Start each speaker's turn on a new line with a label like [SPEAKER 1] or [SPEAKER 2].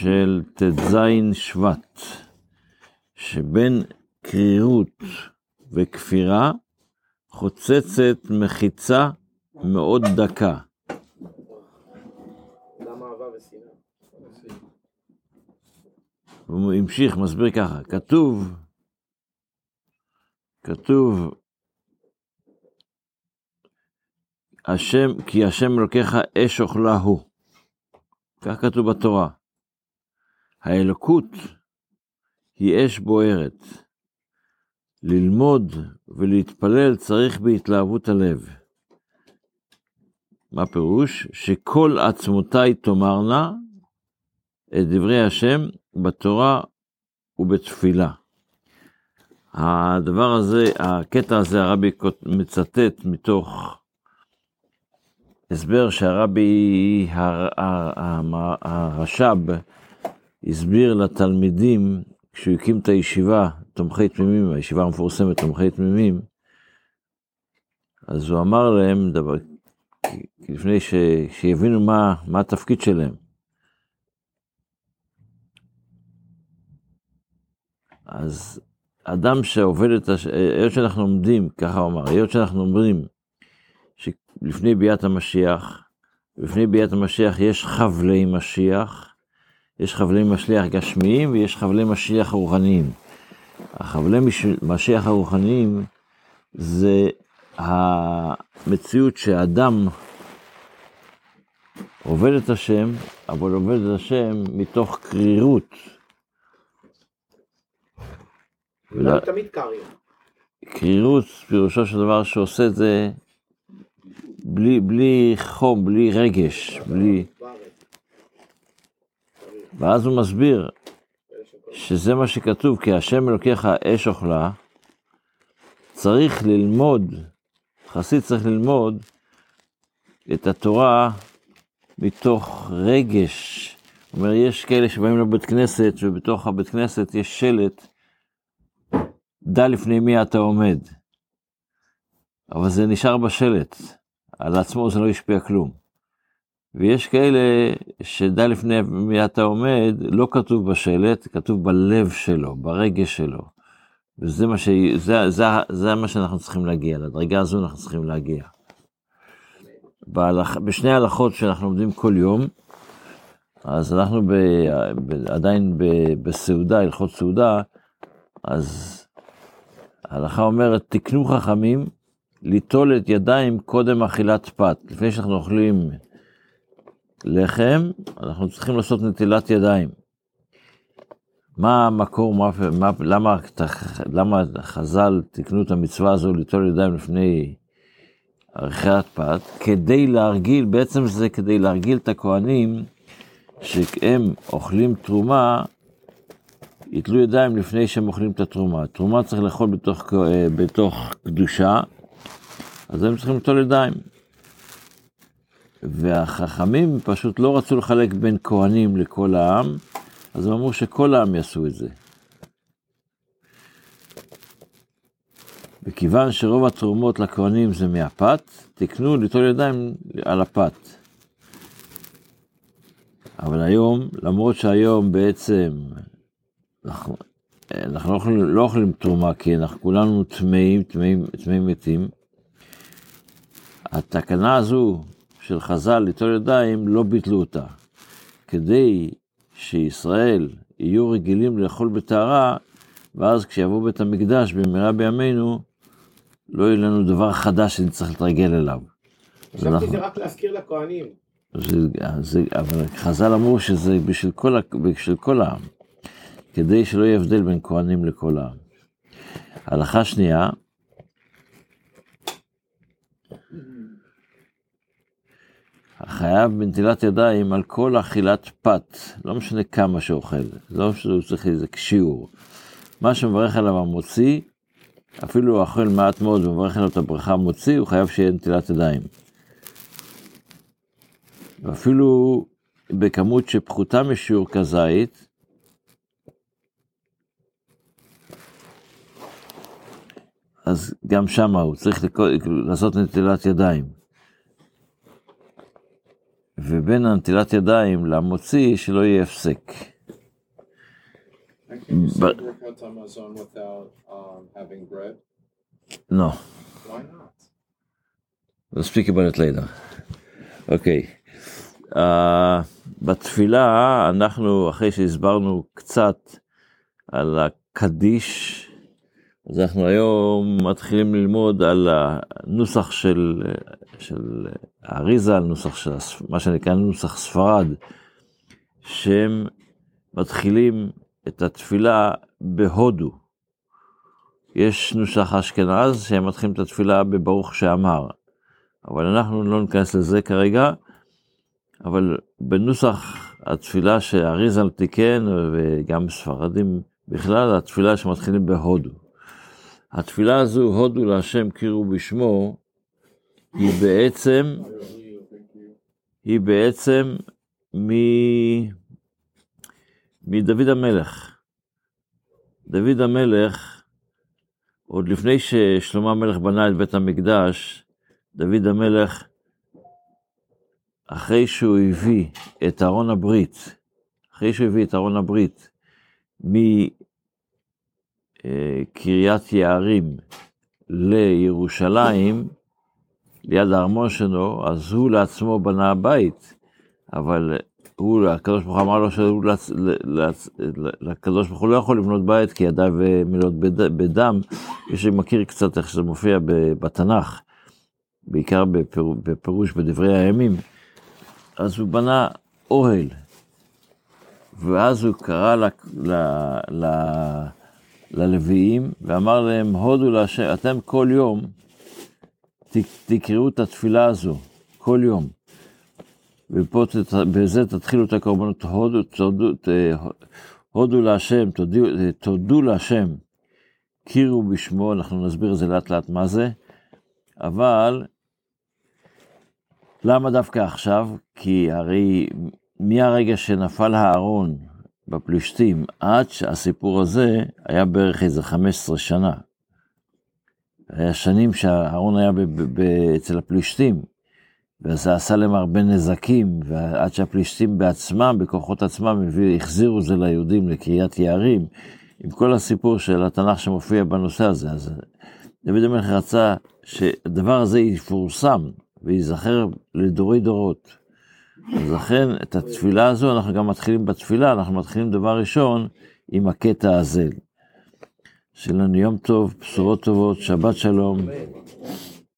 [SPEAKER 1] של ט"ז שבט, שבין קרירות וכפירה חוצצת מחיצה מאוד דקה. הוא המשיך, מסביר ככה, כתוב, כתוב, השם, כי השם אלוקיך אש אוכלה הוא. כך כתוב בתורה. האלוקות היא אש בוערת. ללמוד ולהתפלל צריך בהתלהבות הלב. מה פירוש? שכל עצמותיי תאמרנה את דברי השם בתורה ובתפילה. הדבר הזה, הקטע הזה, הרבי מצטט מתוך הסבר שהרבי הרש"ב הסביר לתלמידים כשהוא הקים את הישיבה, תומכי תמימים, הישיבה המפורסמת תומכי תמימים, אז הוא אמר להם, דבר, לפני ש, שיבינו מה, מה התפקיד שלהם. אז אדם שעובד את, הש... היות שאנחנו עומדים, ככה הוא אמר, היות שאנחנו אומרים שלפני ביאת המשיח, לפני ביאת המשיח יש חבלי משיח, יש חבלי משיח גשמיים ויש חבלי משיח רוחניים. החבלי משיח הרוחניים זה המציאות שאדם עובד את השם, אבל עובד את השם מתוך קרירות.
[SPEAKER 2] לא תמיד קריא.
[SPEAKER 1] קרירות, פירושו של דבר שעושה את זה בלי, בלי חום, בלי רגש, בלי... ואז הוא מסביר שזה מה שכתוב, כי השם אלוקיך אש אוכלה, צריך ללמוד, חסיד צריך ללמוד את התורה מתוך רגש. זאת אומרת, יש כאלה שבאים לבית כנסת, ובתוך הבית כנסת יש שלט, דע לפני מי אתה עומד. אבל זה נשאר בשלט, על עצמו זה לא השפיע כלום. ויש כאלה שדע לפני מי אתה עומד, לא כתוב בשלט, כתוב בלב שלו, ברגש שלו. וזה מה, ש... זה, זה, זה מה שאנחנו צריכים להגיע, לדרגה הזו אנחנו צריכים להגיע. בהלכ... בשני ההלכות שאנחנו לומדים כל יום, אז אנחנו ב... ב... עדיין ב... בסעודה, הלכות סעודה, אז ההלכה אומרת, תקנו חכמים ליטול את ידיים קודם אכילת פת. לפני שאנחנו אוכלים לחם, אנחנו צריכים לעשות נטילת ידיים. מה המקור, מה, מה, למה, למה חז"ל תקנו את המצווה הזו ליטול ידיים לפני אכילת פת? כדי להרגיל, בעצם זה כדי להרגיל את הכהנים שהם אוכלים תרומה יתלו ידיים לפני שהם אוכלים את התרומה. תרומה צריך לאכול בתוך, אה, בתוך קדושה, אז הם צריכים ליטול ידיים. והחכמים פשוט לא רצו לחלק בין כהנים לכל העם, אז הם אמרו שכל העם יעשו את זה. וכיוון שרוב התרומות לכהנים זה מהפת, תקנו ליטול ידיים על הפת. אבל היום, למרות שהיום בעצם אנחנו, אנחנו לא, אוכלים, לא אוכלים תרומה, כי אנחנו כולנו טמאים, טמאים, מתים. התקנה הזו של חז"ל ליטול ידיים, לא ביטלו אותה. כדי שישראל יהיו רגילים לאכול בטהרה, ואז כשיבוא בית המקדש במהרה בימינו, לא יהיה לנו דבר חדש שנצטרך להתרגל אליו.
[SPEAKER 2] חשבתי אנחנו... זה רק להזכיר לכהנים.
[SPEAKER 1] זה, זה, אבל חז"ל אמרו שזה בשביל כל, בשביל כל העם. כדי שלא יהיה הבדל בין כהנים לכל העם. הלכה שנייה, החייב בנטילת ידיים על כל אכילת פת, לא משנה כמה שאוכל, לא שהוא צריך איזה שיעור. מה שמברך עליו המוציא, אפילו הוא אוכל מעט מאוד ומברך עליו את הברכה המוציא, הוא חייב שיהיה נטילת ידיים. ואפילו בכמות שפחותה משיעור כזית, אז גם שם הוא צריך לעשות נטילת ידיים. ובין הנטילת ידיים למוציא שלא יהיה הפסק. But-
[SPEAKER 3] Hamazon without um?
[SPEAKER 1] No,
[SPEAKER 3] Why not?
[SPEAKER 1] we'll speak about it later. אוקיי. Uh, בתפילה אנחנו, אחרי שהסברנו קצת על הקדיש, אז אנחנו היום מתחילים ללמוד על הנוסח של, של האריזה, על נוסח של מה שנקרא נוסח ספרד, שהם מתחילים את התפילה בהודו. יש נוסח אשכנז שהם מתחילים את התפילה בברוך שאמר, אבל אנחנו לא ניכנס לזה כרגע, אבל בנוסח התפילה שאריזל תיקן, וגם ספרדים בכלל, התפילה שמתחילים בהודו. התפילה הזו, הודו להשם קירו בשמו, היא בעצם, היא בעצם מ... מדוד המלך. דוד המלך, עוד לפני ששלמה המלך בנה את בית המקדש, דוד המלך, אחרי שהוא הביא את ארון הברית, אחרי שהוא הביא את ארון הברית מקריית יערים לירושלים, ליד הארמון שלו, אז הוא לעצמו בנה בית, אבל הוא, הקדוש ברוך הוא אמר לו שהוא, לצ- לצ- לקדוש ברוך הוא לא יכול לבנות בית כי ידיו אה, מלאות בד- בדם, מי שמכיר קצת איך שזה מופיע בתנ"ך, בעיקר בפיר- בפירוש בדברי הימים, אז הוא בנה אוהל, ואז הוא קרא ל, ל, ל, ללוויים ואמר להם, הודו להשם, אתם כל יום תקראו את התפילה הזו, כל יום. ופה בזה תתחילו את הקורבנות, הודו, תודו, ת, הודו להשם, תודיעו, תודו להשם, קירו בשמו, אנחנו נסביר את זה לאט לאט מה זה, אבל למה דווקא עכשיו? כי הרי מהרגע שנפל הארון בפלישתים עד שהסיפור הזה היה בערך איזה 15 שנה. היה שנים שהארון היה אצל הפלישתים, וזה עשה להם הרבה נזקים, ועד שהפלישתים בעצמם, בכוחות עצמם, הביאו- החזירו זה ליהודים לקריית יערים, עם כל הסיפור של התנ"ך שמופיע בנושא הזה. אז דוד המלך רצה שהדבר הזה יפורסם וייזכר לדורי דורות. אז לכן את התפילה הזו אנחנו גם מתחילים בתפילה, אנחנו מתחילים דבר ראשון עם הקטע הזה. שיהיה לנו יום טוב, בשורות טובות, שבת שלום.